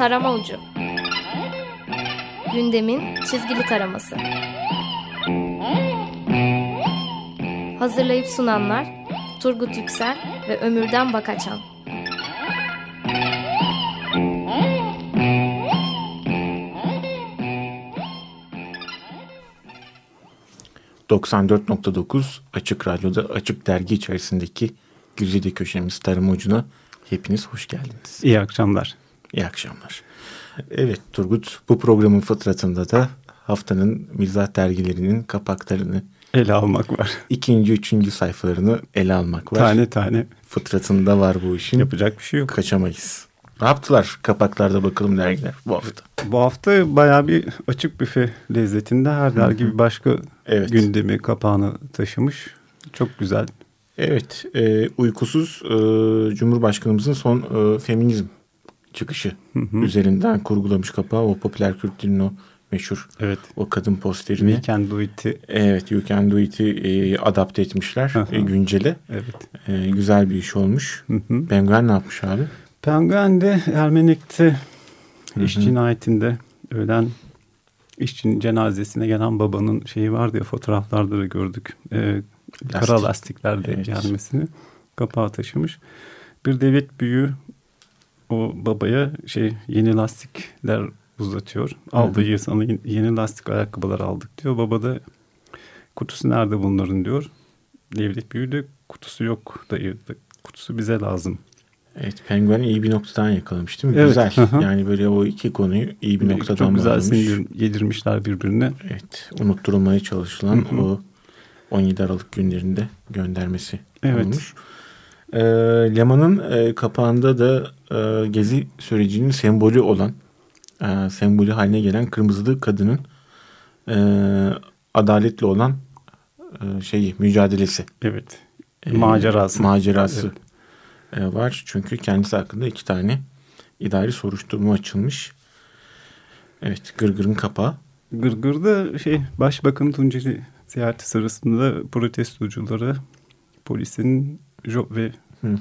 Tarama Ucu Gündemin çizgili taraması Hazırlayıp sunanlar Turgut Yüksel ve Ömürden Bakaçan 94.9 Açık Radyo'da Açık Dergi içerisindeki Güzide Köşemiz Tarım Ucu'na hepiniz hoş geldiniz. İyi akşamlar. İyi akşamlar. Evet Turgut bu programın fıtratında da haftanın mizah dergilerinin kapaklarını ele almak var. İkinci, üçüncü sayfalarını ele almak var. Tane tane. Fıtratında var bu işin. Yapacak bir şey yok. Kaçamayız. Ne yaptılar kapaklarda bakalım dergiler bu hafta? Bu hafta bayağı bir açık büfe lezzetinde her dergi bir başka evet. gündemi kapağını taşımış. Çok güzel. Evet, e, uykusuz e, Cumhurbaşkanımızın son e, feminizm çıkışı hı hı. üzerinden kurgulamış kapağı. O popüler Kürt dilinin o meşhur evet. o kadın posterini. We Can Do It'i. Evet, You Can Do It'i e, adapte etmişler e, güncele. Evet. E, güzel bir iş olmuş. Hı hı. Penguen ne yapmış abi? Penguen'de Ermenek'te iş cinayetinde ölen işçinin cenazesine gelen babanın şeyi vardı ya fotoğraflarda da gördük. Ee, kara lastiklerde evet. gelmesini kapağı taşımış. Bir devlet büyüğü o babaya şey yeni lastikler uzatıyor. Aldığı sana yeni lastik ayakkabılar aldık diyor. Baba da kutusu nerede bunların diyor. Devlet büyüğü de kutusu yok dayı. Kutusu bize lazım Evet Penguen iyi bir noktadan yakalamış değil mi? Evet. Güzel. Hı-hı. Yani böyle o iki konuyu iyi bir noktadan Çok güzel yedirmişler birbirine. Evet. Unutturulmaya çalışılan Hı-hı. o 17 Aralık günlerinde göndermesi evet. olmuş. E, Leman'ın e, kapağında da e, gezi sürecinin sembolü olan e, sembolü haline gelen kırmızılı kadının e, adaletle olan e, şeyi mücadelesi. Evet. E, macerası. Macerası. Evet e, var. Çünkü kendisi hakkında iki tane idari soruşturma açılmış. Evet Gırgır'ın kapağı. Gırgır'da şey Başbakan Tunceli ziyareti sırasında protestocuları polisin job ve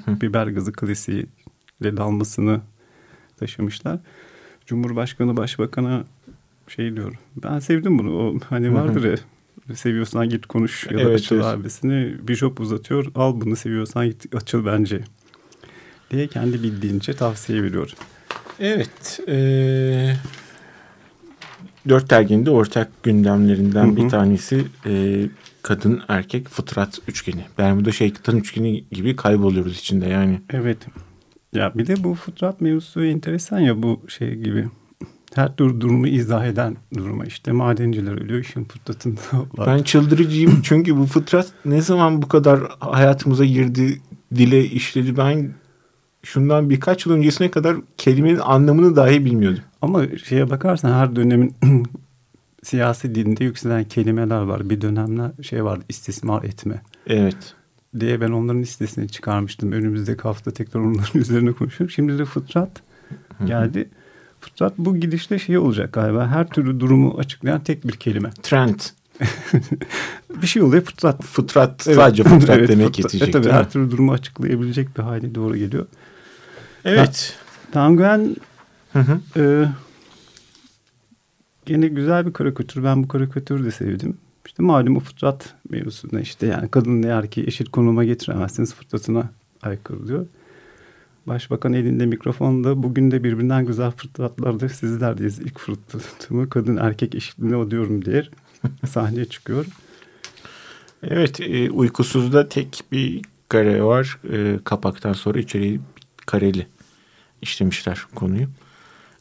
biber gazı klasiğiyle dalmasını taşımışlar. Cumhurbaşkanı başbakana şey diyor. Ben sevdim bunu. O hani vardır ya seviyorsan git konuş ya da evet, açıl evet. abisini. Bir job uzatıyor. Al bunu seviyorsan git açıl bence diye kendi bildiğince tavsiye veriyor. Evet. E, dört derginin de ortak gündemlerinden hı hı. bir tanesi e, kadın erkek fıtrat üçgeni. Bermuda şeytan üçgeni gibi kayboluyoruz içinde yani. Evet. Ya bir de bu fıtrat mevzusu enteresan ya bu şey gibi. Her tür durumu izah eden duruma işte madenciler ölüyor işin fıtratında. Ben çıldırıcıyım çünkü bu fıtrat ne zaman bu kadar hayatımıza girdi, dile işledi ben şundan birkaç yıl öncesine kadar kelimenin anlamını dahi bilmiyordum. Ama şeye bakarsan her dönemin siyasi dilinde yükselen kelimeler var. Bir dönemler şey vardı istismar etme. Evet. Diye ben onların listesini çıkarmıştım. Önümüzdeki hafta tekrar onların üzerine konuşuyorum. Şimdi de fıtrat geldi. Fıtrat bu gidişle şey olacak galiba. Her türlü durumu açıklayan tek bir kelime. Trend. bir şey oluyor fıtrat. Fıtrat evet. sadece fıtrat evet, demek fıtrat. yetecek. Evet, tabii her türlü durumu açıklayabilecek bir hale doğru geliyor. Evet. Penguen hı hı. E, gene güzel bir karikatür. Ben bu karikatürü de sevdim. İşte malum o fıtrat mevzusunda işte yani kadın ne erkeği eşit konuma getiremezsiniz fıtratına aykırı diyor. Başbakan elinde mikrofonda bugün de birbirinden güzel fıtratlardır sizlerdeyiz. İlk fıtratımı kadın erkek eşitliğine o diyorum diye sahneye çıkıyor. Evet e, uykusuzda tek bir kare var. E, kapaktan sonra içeriği kareli işlemişler konuyu.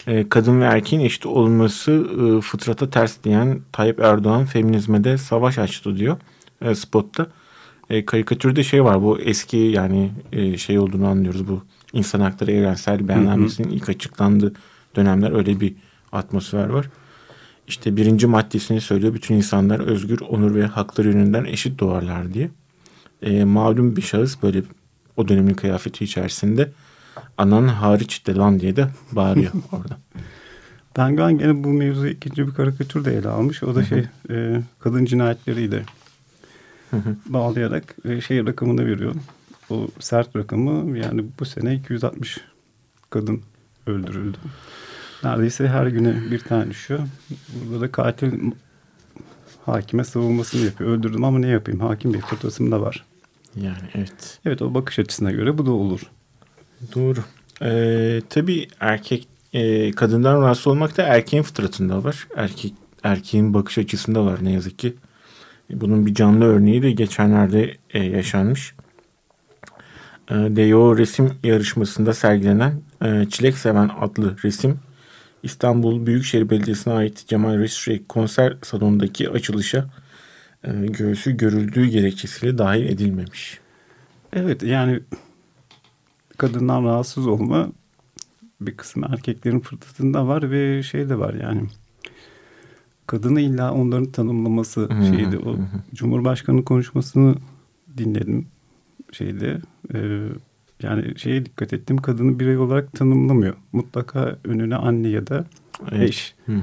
E, kadın ve erkeğin eşit olması e, fıtrata ters diyen Tayyip Erdoğan feminizme de savaş açtı diyor e, spotta. Karikatürde şey var bu eski yani şey olduğunu anlıyoruz bu insan hakları evrensel beyannamesinin ilk açıklandığı dönemler öyle bir atmosfer var. İşte birinci maddesini söylüyor bütün insanlar özgür, onur ve hakları yönünden eşit doğarlar diye. E, malum bir şahıs böyle o dönemin kıyafeti içerisinde anan hariç de lan diye de bağırıyor orada. Penguen gene bu mevzu ikinci bir karikatür de ele almış. O da şey e, kadın cinayetleriyle bağlayarak e, şey rakamını veriyor. O sert rakamı yani bu sene 260 kadın öldürüldü. Neredeyse her güne bir tane düşüyor. Burada da katil hakime savunmasını yapıyor. Öldürdüm ama ne yapayım? Hakim Bey fırtasım da var. Yani evet. Evet o bakış açısına göre bu da olur. Doğru. Ee, tabii erkek e, kadından rahatsız olmak da erkeğin fıtratında var. Erkek erkeğin bakış açısında var ne yazık ki. Bunun bir canlı örneği de geçenlerde e, yaşanmış. E, Deo resim yarışmasında sergilenen e, Çilek Seven adlı resim İstanbul Büyükşehir Belediyesi'ne ait Cemal Reşit konser salonundaki açılışa e, göğsü görüldüğü gerekçesiyle dahil edilmemiş. Evet yani kadından rahatsız olma bir kısmı erkeklerin fırtısında var ve şey de var yani kadını illa onların tanımlaması hı, şeydi. O. Cumhurbaşkanı konuşmasını dinledim şeyde. Ee, yani şeye dikkat ettim. Kadını birey olarak tanımlamıyor. Mutlaka önüne anne ya da Evet. eş hı.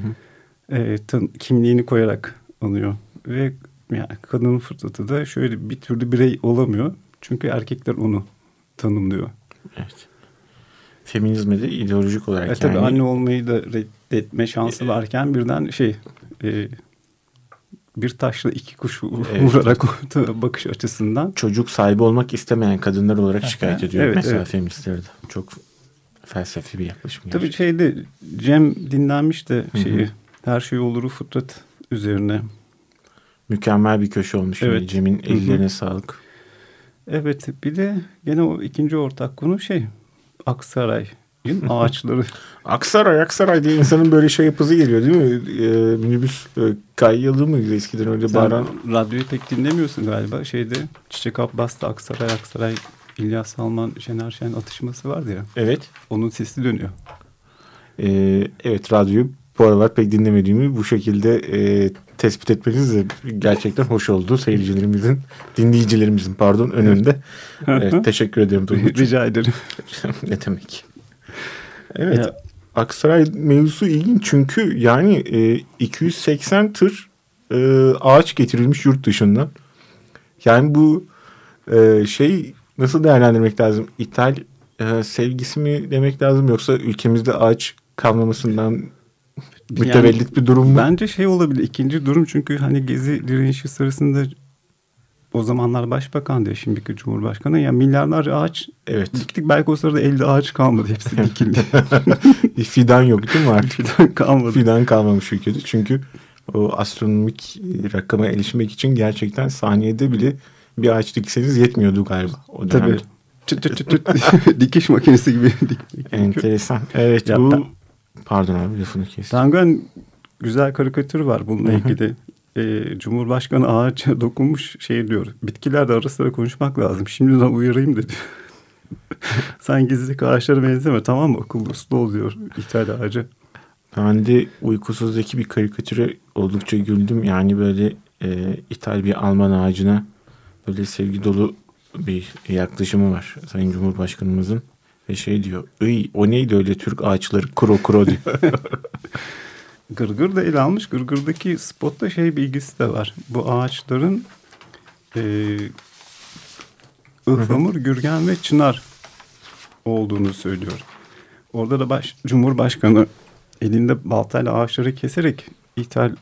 e, tan- kimliğini koyarak anıyor. Ve yani kadının fırsatı da şöyle bir türlü birey olamıyor. Çünkü erkekler onu tanımlıyor. Evet. Feminizme de ideolojik olarak E tabii yani anne olmayı da reddetme şansı varken birden şey e, bir taşla iki kuş Evet. vurarak bakış açısından çocuk sahibi olmak istemeyen kadınlar olarak şikayet ediyor Evet, mesela evet. feministleri de. Çok felsefi bir yaklaşım. tabii gerçekten. şeyde Cem dinlenmiş de Hı hı. şeyi her şey oluru fıtrat üzerine. Mükemmel bir köşe olmuş. Evet. Evet. Cem'in Hı hı. ellerine sağlık. Evet bir de gene o ikinci ortak konu şey Aksaray'ın ağaçları. Aksaray Aksaray diye insanın böyle şey yapısı geliyor değil mi? Ee, minibüs e, kayyalı mıydı eskiden öyle Sen bağıran? radyoyu pek dinlemiyorsun galiba. Şeyde Çiçek Abbas'ta Aksaray Aksaray İlyas Salman Şener Şen atışması vardı ya. Evet. Onun sesi dönüyor. Ee, evet radyoyu bu aralar pek dinlemediğimi bu şekilde e, tespit etmeniz de gerçekten hoş oldu. Seyircilerimizin, dinleyicilerimizin pardon önünde. Evet, teşekkür ederim Turgut. Rica ederim. ne demek? Evet. Ya- Aksaray mevzusu ilginç çünkü yani e, 280 tır e, ağaç getirilmiş yurt dışından. Yani bu e, şey nasıl değerlendirmek lazım? İthal e, sevgisi mi demek lazım yoksa ülkemizde ağaç kalmamasından mütevellit bir durum mu? Bence şey olabilir. ikinci durum çünkü hani gezi direnişi sırasında o zamanlar başbakan diye şimdiki cumhurbaşkanı ya milyarlarca ağaç Evet. diktik belki o sırada elde ağaç kalmadı hepsi dikildi. Fidan yok değil mi artık? Fidan kalmadı. Fidan kalmamış ülkede. Çünkü o astronomik rakama erişmek için gerçekten saniyede bile bir ağaç dikseniz yetmiyordu galiba o Tabii. dönemde. Çıt çıt çıt çıt dikiş makinesi gibi. Enteresan. Evet Ya bu pardon abi lafını kestim. Tangan güzel karikatür var bununla ilgili. Ee, Cumhurbaşkanı ağaca dokunmuş şey diyor. Bitkiler de ara sıra konuşmak lazım. Şimdiden uyarayım dedi. Sen gizli ağaçlara benzeme tamam mı? Akıllı uslu ol diyor ithal ağaca. Ben de uykusuzdaki bir karikatüre oldukça güldüm. Yani böyle e, ithal bir Alman ağacına böyle sevgi dolu bir yaklaşımı var Sayın Cumhurbaşkanımızın. Ve şey diyor, Iy, o neydi öyle Türk ağaçları kuro kuro diyor. Gırgır da ele almış. Gırgır'daki spotta şey bilgisi de var. Bu ağaçların e, ıhlamur, gürgen ve çınar olduğunu söylüyor. Orada da baş, Cumhurbaşkanı elinde baltayla ağaçları keserek ithal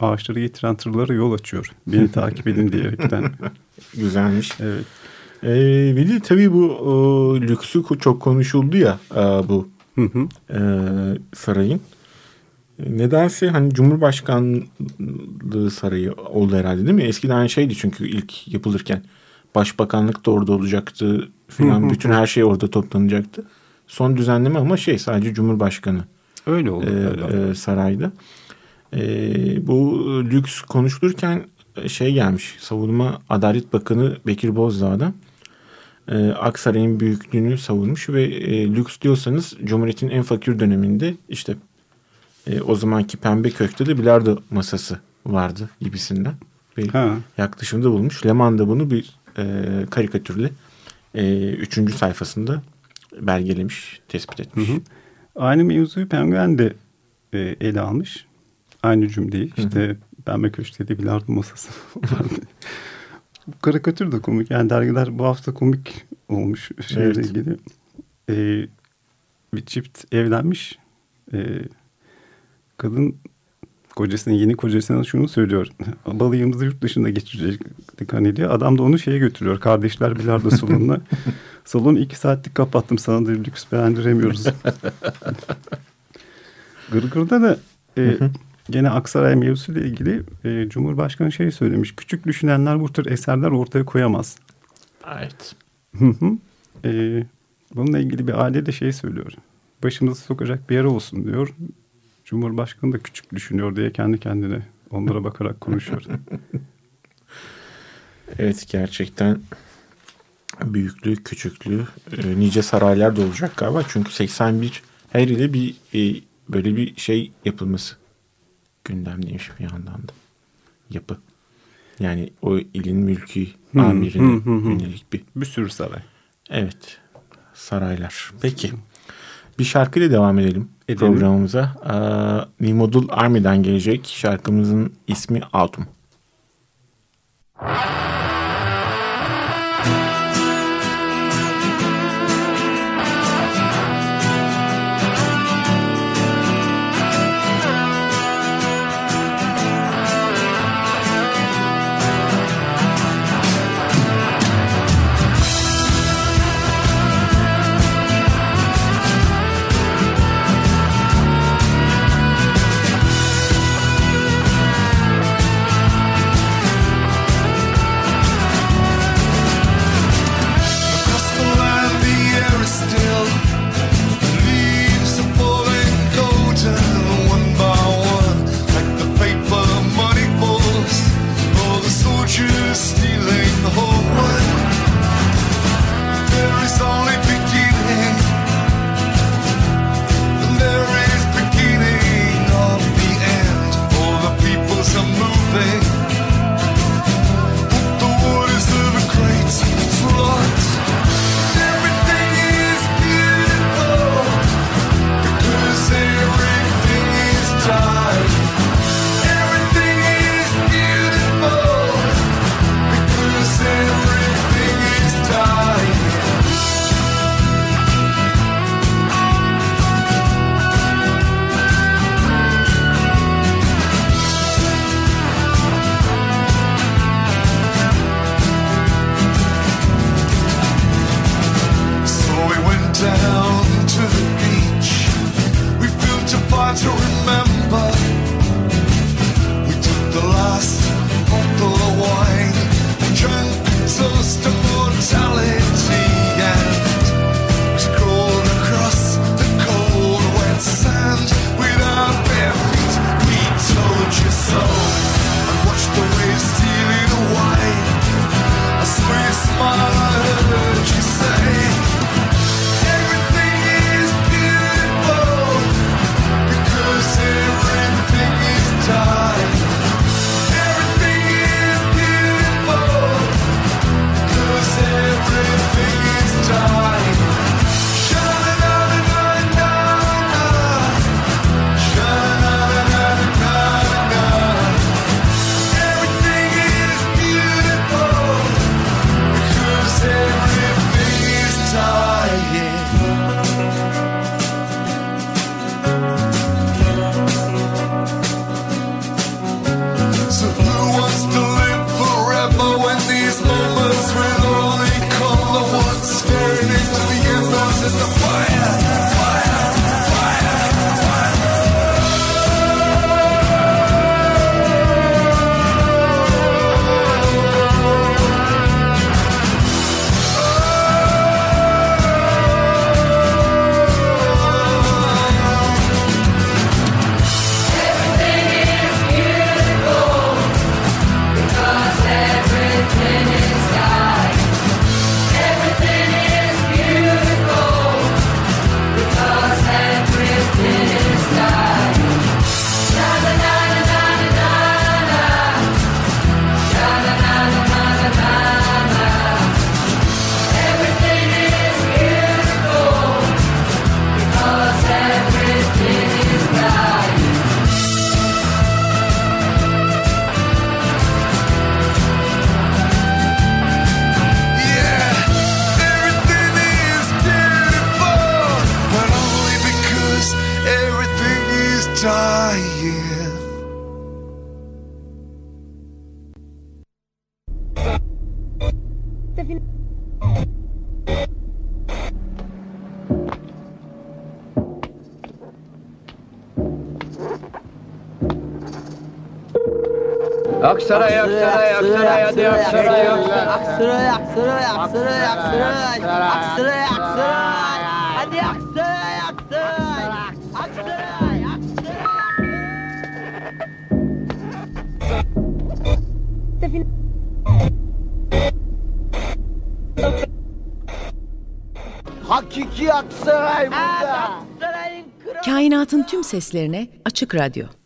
ağaçları getiren tırlara yol açıyor. Beni takip edin diyerekten. Güzelmiş. Evet. Ee, bir de tabii bu o, lüksü çok konuşuldu ya e, bu Hı hı. e, sarayın. Nedense hani Cumhurbaşkanlığı sarayı oldu herhalde değil mi? Eskiden şeydi çünkü ilk yapılırken başbakanlık da orada olacaktı filan bütün her şey orada toplanacaktı. Son düzenleme ama şey sadece Cumhurbaşkanı Öyle oldu. e, e, sarayda. E, bu lüks konuşulurken şey gelmiş. Savunma Adalet Bakanı Bekir Bozdağ'dan e, Aksaray'ın büyüklüğünü savunmuş ve e, lüks diyorsanız Cumhuriyet'in en fakir döneminde işte e, o zamanki Pembe Kök'te de bilardo masası vardı gibisinden bir Ha. yaklaşımda bulmuş. Leman da bunu bir e, karikatürle e, üçüncü sayfasında belgelemiş, tespit etmiş. Hı hı. Aynı mevzuyu Penguen de e, ele almış. Aynı cümleyi. İşte Pembe Köşk'te de bilardo masası vardı. Bu karikatür de komik. Yani dergiler bu hafta komik olmuş şeyle Evet. ilgili. E, bir çift evlenmiş. E, kadın kocasına yeni kocasına şunu söylüyor. Balayımızı yurt dışında geçirecektik hani diyor. Adam da onu şeye götürüyor. Kardeşler bilardo salonuna. Salonu iki saatlik kapattım sana da lüks beğendiremiyoruz. Gırgır'da da e, gene Aksaray mevzusuyla ilgili e, Cumhurbaşkanı şey söylemiş. Küçük düşünenler bu tür eserler ortaya koyamaz. Evet. e, bununla ilgili bir aile de şey söylüyor. Başımızı sokacak bir yer olsun diyor. Cumhurbaşkanı da küçük düşünüyor diye kendi kendine onlara bakarak konuşuyor. evet gerçekten büyüklüğü, küçüklüğü e, nice saraylar da olacak galiba. Çünkü 81 her ile bir e, böyle bir şey yapılması gündemdeymiş bir yandan da. Yapı. Yani o ilin mülki amirine yönelik bir. Bir sürü saray. Evet. Saraylar. Peki. Bir şarkıyla devam edelim, edelim. programımıza. Ee, Nimodul Army'den gelecek şarkımızın ismi Autumn. Aksaray, Aksaray, Aksaray, hadi Aksaray, Aksaray. Aksaray, Aksaray, Aksaray, Aksaray. Aksaray. Hadi Aksaray, Aksaray. Aksaray, Aksaray. Hakiki Aksaray burada. Kainatın tüm seslerine açık radyo.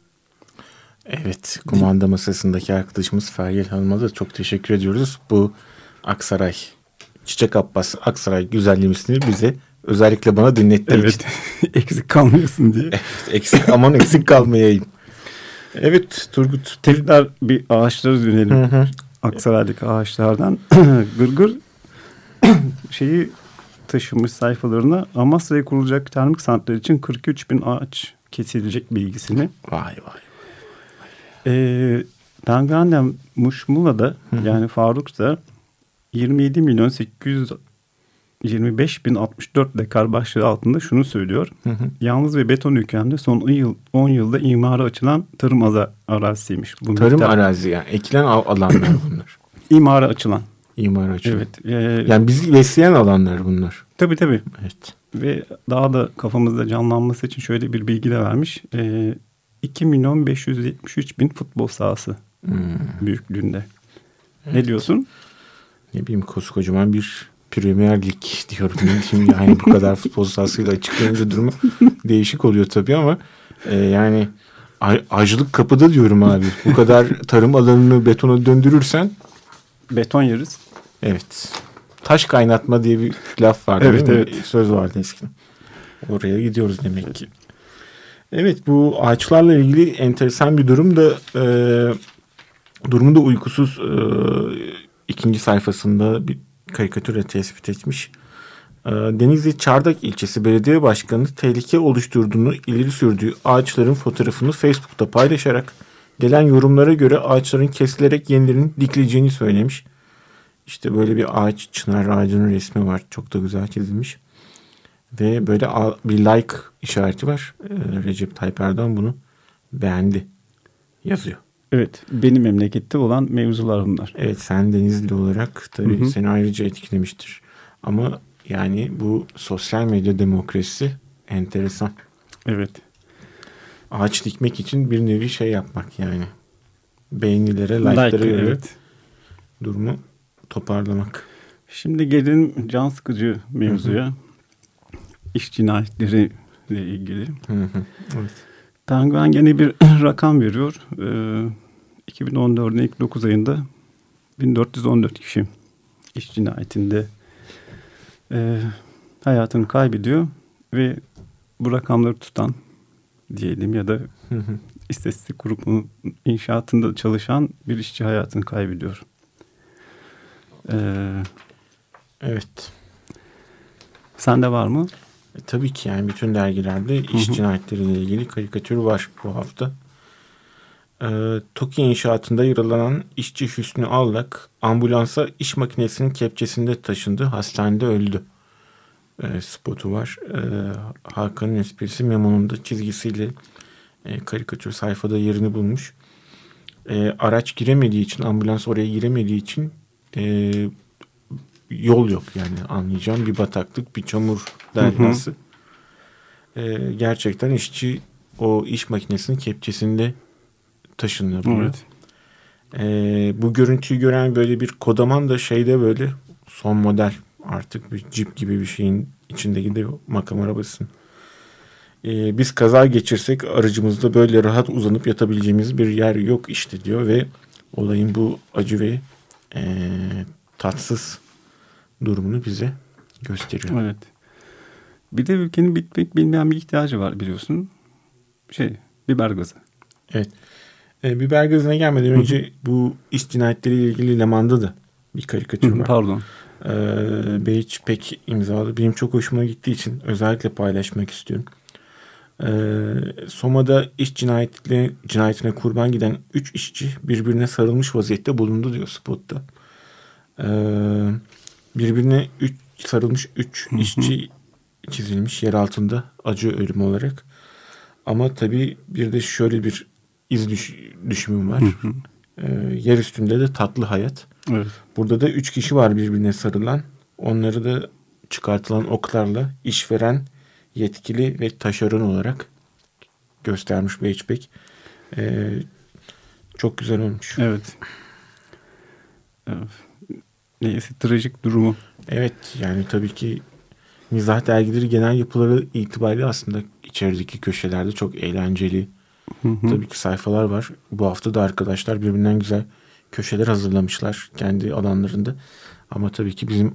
Evet, kumanda masasındaki arkadaşımız Feryal Hanım'a da çok teşekkür ediyoruz. Bu Aksaray, Çiçek Abbas Aksaray güzelliğini bize özellikle bana dinlettiği için. Evet. Eksik kalmıyorsun diye. Eksik aman eksik kalmayayım. Evet Turgut. Tekrar bir ağaçlara dönelim. Hı hı. Aksaray'daki ağaçlardan Gırgır şeyi taşımış sayfalarına Amasra'ya kurulacak termik santrali için 43 bin ağaç kesilecek bilgisini. Vay vay. Ee, Tanganem Muşmula'da yani Faruk'ta 27 milyon 825 bin 64 dekar başlığı altında şunu söylüyor. Yalnız ve beton ülkemde son 10, yıl, 10 yılda imara açılan tarım aza, arazisiymiş. Bu Tarım miktar- arazi yani ekilen al- alanlar bunlar. İmara açılan. İmar açıyor. Evet. Ee, Yani bizi besleyen alanlar bunlar. Tabii tabii. Evet. Ve daha da kafamızda canlanması için şöyle bir bilgi de vermiş. Ee, 2 milyon 573 bin futbol sahası Hmm. büyüklüğünde. Ne diyorsun? Ne bileyim koskocaman bir Premier Lig diyorum. Diyeyim yani bu kadar futbol sahasıyla açıklayınca durumu değişik oluyor tabii ama e, yani a- açlık kapıda diyorum abi. Bu kadar tarım alanını betona döndürürsen Beton yeriz. evet. Taş kaynatma diye bir laf vardı Evet, evet. Söz vardı eskiden. Oraya gidiyoruz demek ki. Evet bu ağaçlarla ilgili enteresan bir durum da e, durumu da uykusuz e, ikinci sayfasında bir karikatüre tespit etmiş. E, Denizli Çardak ilçesi belediye başkanı tehlike oluşturduğunu ileri sürdüğü ağaçların fotoğrafını Facebook'ta paylaşarak gelen yorumlara göre ağaçların kesilerek yenilerinin dikileceğini söylemiş. İşte böyle bir ağaç, çınar ağacının resmi var. Çok da güzel çizilmiş. Ve böyle bir like işareti var. Ee, Recep Tayyip Erdoğan bunu beğendi yazıyor. Evet. Benim memlekette olan mevzular bunlar. Evet sen Denizli olarak tabii Hı hı. seni ayrıca etkilemiştir. Ama yani bu sosyal medya demokrasisi enteresan. Evet. Ağaç dikmek için bir nevi şey yapmak yani. Beğenilere, like'lara Like, evet. durumu toparlamak. Şimdi gelelim can sıkıcı mevzuya. İş cinayetleri ile ilgili. Hı hı. Evet. Tanguen gene bir rakam veriyor. Ee, 2014'ün ilk 9 ayında 1414 kişi iş cinayetinde e, hayatını kaybediyor ve bu rakamları tutan diyelim ya da Hı hı. istatistik kurumunun inşaatında çalışan bir işçi hayatını kaybediyor. Ee, Evet. sende var mı? E, tabii ki yani bütün dergilerde iş cinayetleriyle ilgili karikatür var bu hafta. Ee, TOKİ inşaatında yaralanan işçi Hüsnü Allak ambulansa iş makinesinin kepçesinde taşındı. Hastanede öldü. Ee, spotu var. Ee, Hakan'ın esprisi Memo'nun da çizgisiyle e, karikatür sayfada yerini bulmuş. Ee, araç giremediği için ambulans oraya giremediği için e, yol yok yani anlayacağım bir bataklık bir çamur deryası. Ee, gerçekten işçi o iş makinesinin kepçesinde taşınıyor. buraya. Evet. Ee, bu görüntüyü gören böyle bir kodaman da şeyde böyle son model artık bir cip gibi bir şeyin içinde gidiyor makam arabasının. Ee, biz kaza geçirsek aracımızda böyle rahat uzanıp yatabileceğimiz bir yer yok işte diyor ve olayın bu acı ve ee, tatsız durumunu bize gösteriyor. Evet. Bir de ülkenin bitmek bilmeyen bir ihtiyacı var biliyorsun. Şey, biber gazı. Evet. Ee, biber gazına gelmeden önce bu iş cinayetleriyle ilgili Leman'da da bir karikatür var. Pardon. Ee, Beyiç pek imzalı. Benim çok hoşuma gittiği için özellikle paylaşmak istiyorum. Ee, Soma'da iş cinayetine, cinayetine kurban giden 3 işçi birbirine sarılmış vaziyette bulundu diyor spotta. Ee, birbirine üç, sarılmış 3 işçi çizilmiş yer altında acı ölüm olarak. Ama tabii bir de şöyle bir iz düş, düşümüm var. E, yer üstünde de tatlı hayat. Evet. Burada da üç kişi var birbirine sarılan. Onları da çıkartılan oklarla işveren, yetkili ve taşeron olarak göstermiş Beachback. E, çok güzel olmuş. Evet. Evet. Neyse trajik durumu. Evet yani tabii ki mizah dergileri genel yapıları itibariyle aslında içerideki köşelerde çok eğlenceli. Tabii ki sayfalar var. Bu hafta da arkadaşlar birbirinden güzel köşeler hazırlamışlar kendi alanlarında. Ama tabii ki bizim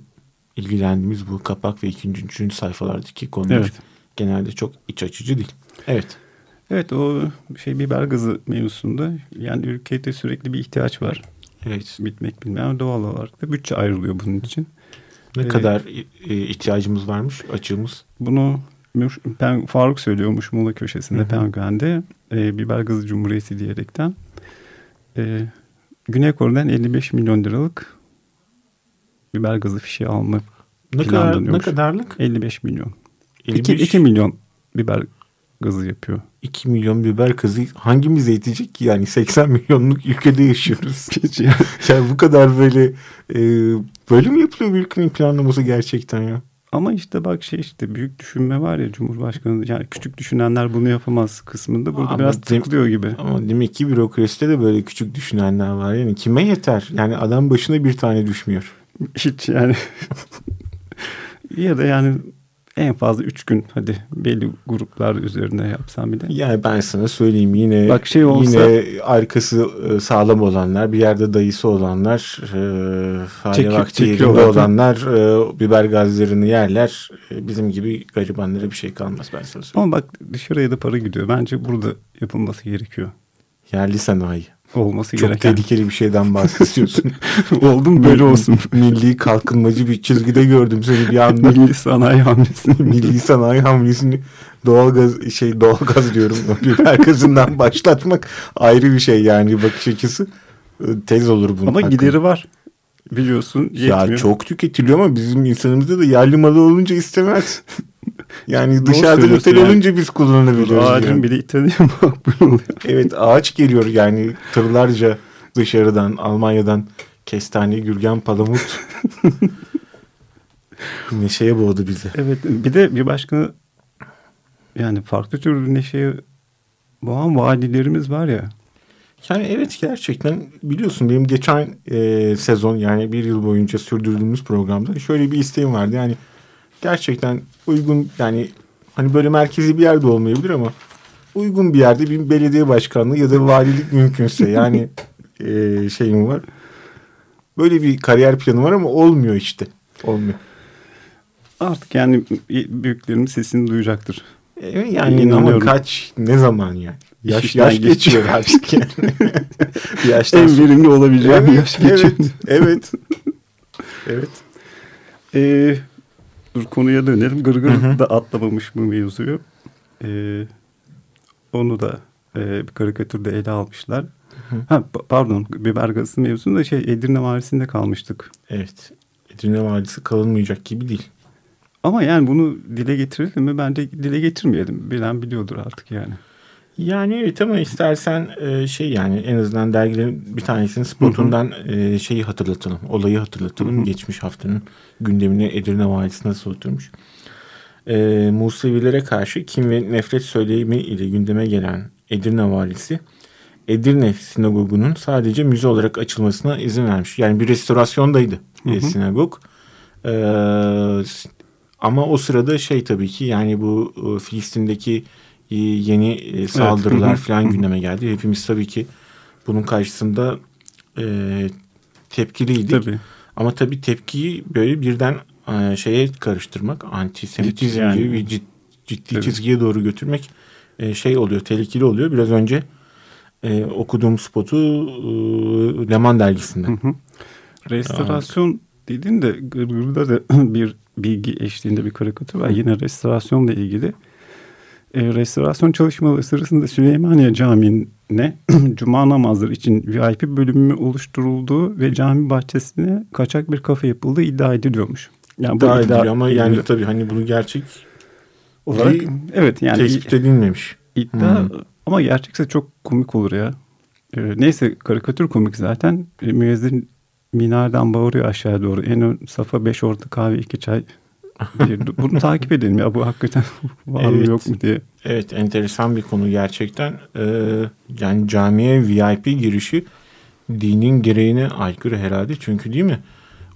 ilgilendiğimiz bu kapak ve ikinci, üçüncü sayfalardaki konular Evet. genelde çok iç açıcı değil. Evet. Evet o şey biber gazı mevzusunda yani ülkede sürekli bir ihtiyaç var. Evet. Bitmek bilmeyen doğal olarak da bütçe ayrılıyor bunun için. Ne Ee, kadar e, ihtiyacımız varmış açığımız. Bunu Pen- Faruk söylüyormuş Muğla köşesinde Hı hı. Penguen'de e, biber gazı cumhuriyeti diyerekten. E, Güney Kore'den 55 milyon liralık biber gazı fişi alma Ne kadar ne kadarlık? 55 milyon. 55 2, 2 milyon biber gazı yapıyor. 2 milyon biber kızı hangimize yetecek ki yani 80 milyonluk ülkede yaşıyoruz. Yani. yani bu kadar böyle e, böyle mi yapılıyor bir ülkenin planlaması gerçekten ya? Ama işte bak şey işte büyük düşünme var ya Cumhurbaşkanı yani küçük düşünenler bunu yapamaz kısmında burada Ama biraz dem- tıklıyor gibi. Ama demek ki bürokraside de böyle küçük düşünenler var. Yani kime yeter? Yani adam başına bir tane düşmüyor. Hiç yani. ya da yani en fazla üç gün hadi belli gruplar üzerine yapsam bile. Yani ben sana söyleyeyim yine Bak şey olsa- yine arkası e, sağlam olanlar, bir yerde dayısı olanlar, e, hali Çeki- vakti yerinde olanlar e, biber gazlarını yerler. E, bizim gibi garibanlara bir şey kalmaz ben sana söyleyeyim. Ama bak dışarıya da para gidiyor. Bence burada yapılması gerekiyor. Yerli sanayi. Olması Çok gereken. tehlikeli bir şeyden bahsediyorsun. Oldum böyle olsun. Milli kalkınmacı bir çizgide gördüm seni bir anda. Milli sanayi hamlesi. Milli sanayi hamlesini doğalgaz şey doğalgaz diyorum gazından başlatmak ayrı bir şey yani bakış açısı Ee, tez olur bunun. Ama hakkında. gideri var. Biliyorsun yetmiyor. ya çok tüketiliyor ama bizim insanımızda da yerli malı olunca istemez. Yani dışarıda metal yani. olunca biz kullanabiliyoruz. Ağacın yani. bile İtalya makbul oluyor. Evet ağaç geliyor yani tırlarca dışarıdan Almanya'dan kestane, gürgen, palamut. Neşeye boğdu bizi. Evet bir de bir başka yani farklı tür neşeye boğan valilerimiz var ya. Yani evet gerçekten biliyorsun benim geçen e, sezon yani bir yıl boyunca sürdürdüğümüz programda şöyle bir isteğim vardı. Yani gerçekten uygun yani hani böyle merkezi bir yerde olmayabilir ama uygun bir yerde bir belediye başkanlığı ya da valilik mümkünse yani e, şeyim var. Böyle bir kariyer planı var ama olmuyor işte. Olmuyor. Artık yani büyüklerimiz sesini duyacaktır. Evet yani ama kaç ne zaman yani? Yaş İşten yaş geçiyor. geçiyor artık yani. Yaştan En verimli olabileceğim Evet, yaş geçiyor. evet, evet. Evet. Ee, dur konuya dönelim. Gırgır Hı hı. da atlamamış bu mevzuyu. Ee, onu da e, bir karikatürde ele almışlar. Ha, pa- pardon biber gazı mevzusunda şey Edirne Valisi'nde kalmıştık. Evet. Edirne Valisi kalınmayacak gibi değil. Ama yani bunu dile getirelim mi? Bence dile getirmeyelim. Bilen biliyordur artık yani. Yani evet ama istersen e, şey yani en azından dergilerin bir tanesinin spotundan e, şeyi hatırlatalım. Olayı hatırlatalım. Geçmiş haftanın gündemine Edirne Valisi nasıl oturmuş. E, Musevilere karşı kim ve nefret söylemi ile gündeme gelen Edirne Valisi Edirne Sinagogu'nun sadece müze olarak açılmasına izin vermiş. Yani bir restorasyondaydı e, sinagog. E, ama o sırada şey tabii ki yani bu e, Filistin'deki e, yeni e, saldırılar hı. falan gündeme geldi. Hepimiz tabii ki bunun karşısında e, tepkiliydik. Tabii. Ama tabii tepkiyi böyle birden e, şeye karıştırmak, antisemitizm Yani. gibi bir cid- ciddi Tabii. çizgiye doğru götürmek e, şey oluyor, tehlikeli oluyor. Biraz önce e, okuduğum spotu e, Leman dergisinden. Hı hı. Restorasyon dediğin de Gırgır'da da bir bilgi eşliğinde bir karikatür var. Yine restorasyonla ilgili. E, restorasyon çalışmaları sırasında Süleymaniye Camii'ne cuma namazları için VIP bölümü oluşturulduğu ve cami bahçesine kaçak bir kafe yapıldığı iddia ediliyormuş. Yani Daha ediliyor ama yani ediliyor. tabii hani bunu gerçek olarak bir evet yani tespit edilmemiş. iddia Hı. ama gerçekse çok komik olur ya. E, neyse karikatür komik zaten. E, müezzin minareden bağırıyor aşağı doğru. En ön safa beş orta kahve iki çay. Bunu takip edelim ya bu hakikaten var mı Evet. yok mu diye. Evet enteresan bir konu gerçekten. Ee, yani camiye VIP girişi dinin gereğine aykırı herhalde. Çünkü değil mi?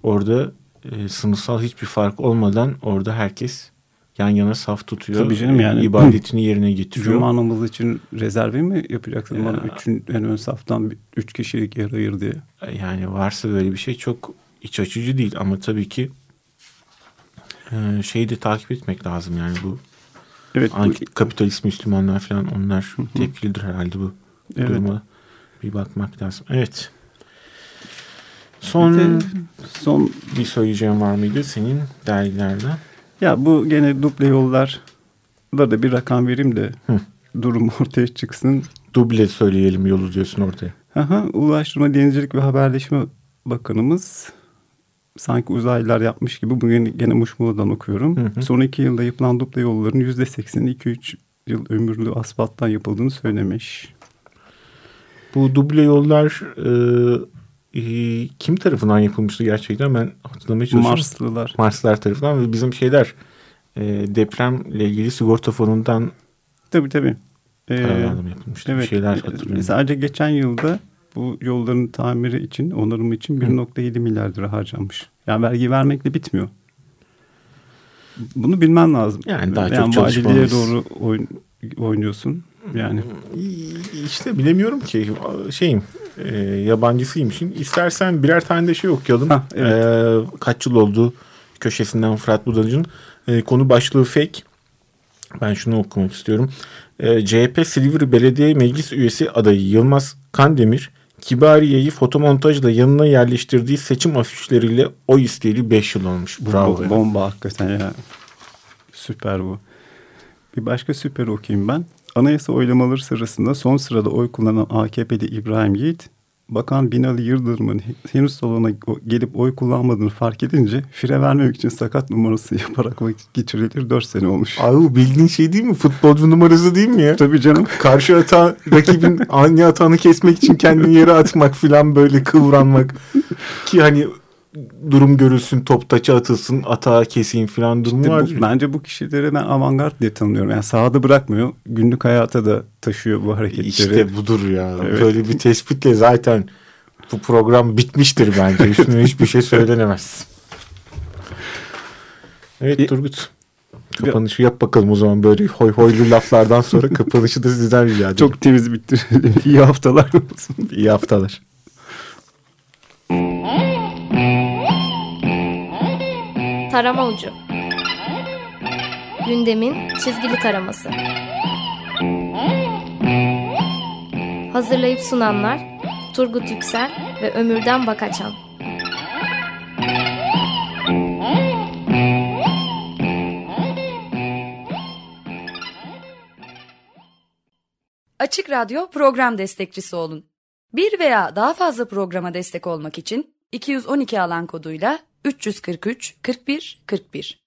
Orada e, sınıfsal hiçbir fark olmadan orada herkes yan yana saf tutuyor. Tabii canım yani. ibadetini yerine getiriyor. Cuma namazı için rezerve mi yapacaksın Ya. bana üçün, en ön saftan üç kişilik yer ayır diye. Yani varsa böyle bir şey çok iç açıcı değil ama tabii ki e, şeyi de takip etmek lazım yani bu Evet bu- kapitalist Müslümanlar falan onlar tepkilidir herhalde bu Evet. duruma bir bakmak lazım. Evet. Son Bir de son bir söyleyeceğim var mıydı senin dergilerden? ya bu gene duble yollar da da bir rakam vereyim de Hı. durum ortaya çıksın. Duble söyleyelim yolu diyorsun ortaya. Aha, Ulaştırma Denizcilik ve Haberleşme Bakanımız sanki uzaylılar yapmış gibi bugün gene Muşmula'dan okuyorum. Hı hı. Son iki yılda yapılan duble yolların yüzde sekseni 2-3 yıl ömürlü asfalttan yapıldığını söylemiş. Bu duble yollar e, e, kim tarafından yapılmıştı gerçekten ben hatırlamaya çalışıyorum. Marslılar. Marslar tarafından ve bizim şeyler e, depremle ilgili sigorta fonundan Tabii tabii. Ee, yapılmıştı? Bir şeyler hatırlıyorum. Sadece geçen yılda bu yolların tamiri için, onarımı için 1.7 milyar lira harcanmış. Yani vergi vermekle bitmiyor. Bunu bilmen lazım. Yani daha çok yani çalışmalıyız. valiliğe doğru oyun, oynuyorsun. Yani İşte bilemiyorum ki şeyim e, yabancısıymışım. İstersen birer tane de şey okuyalım. Hah, evet. E, kaç yıl oldu köşesinden Fırat Budacı'nın e, konu başlığı fake. Ben şunu okumak istiyorum. E, CHP Silivri Belediye Meclis Üyesi adayı Yılmaz Kandemir Kibariye'yi fotomontajla yanına yerleştirdiği seçim afişleriyle oy isteyeli 5 yıl olmuş. Bravo. bomba, ya. bomba hakikaten ya. Süper bu. Bir başka süper okuyayım ben. Anayasa oylamaları sırasında son sırada oy kullanan AKP'li İbrahim Yiğit, Bakan Binali Yıldırım'ın henüz salona gelip oy kullanmadığını fark edince fire vermemek için sakat numarası yaparak vakit geçirilir 4 sene olmuş. Abi bu bildiğin şey değil mi? Futbolcu numarası değil mi ya? Tabii canım. Karşı ata rakibin ani atağını kesmek için kendini yere atmak filan böyle kıvranmak. Ki hani durum görülsün top taça atılsın atağı keseyim İşte var. bu- bence bu kişileri ben avantgard diye tanımlıyorum. Yani sahada bırakmıyor. Günlük hayata da taşıyor bu hareketleri. İşte budur ya. Evet. Böyle bir tespitle zaten bu program bitmiştir bence. Üstüne hiçbir şey söylenemez. Evet Bir- Turgut. Kapanışı yap bakalım o zaman böyle hoy hoylu laflardan sonra kapanışı da sizden rica ederim. Çok temiz bitti. İyi haftalar olsun. iyi haftalar. Tarama ucu. Gündemin çizgili taraması. Hazırlayıp sunanlar Turgut Yüksel ve Ömürden Bakaçan. Açık Radyo program destekçisi olun. Bir veya daha fazla programa destek olmak için 212 alan koduyla 343 41 41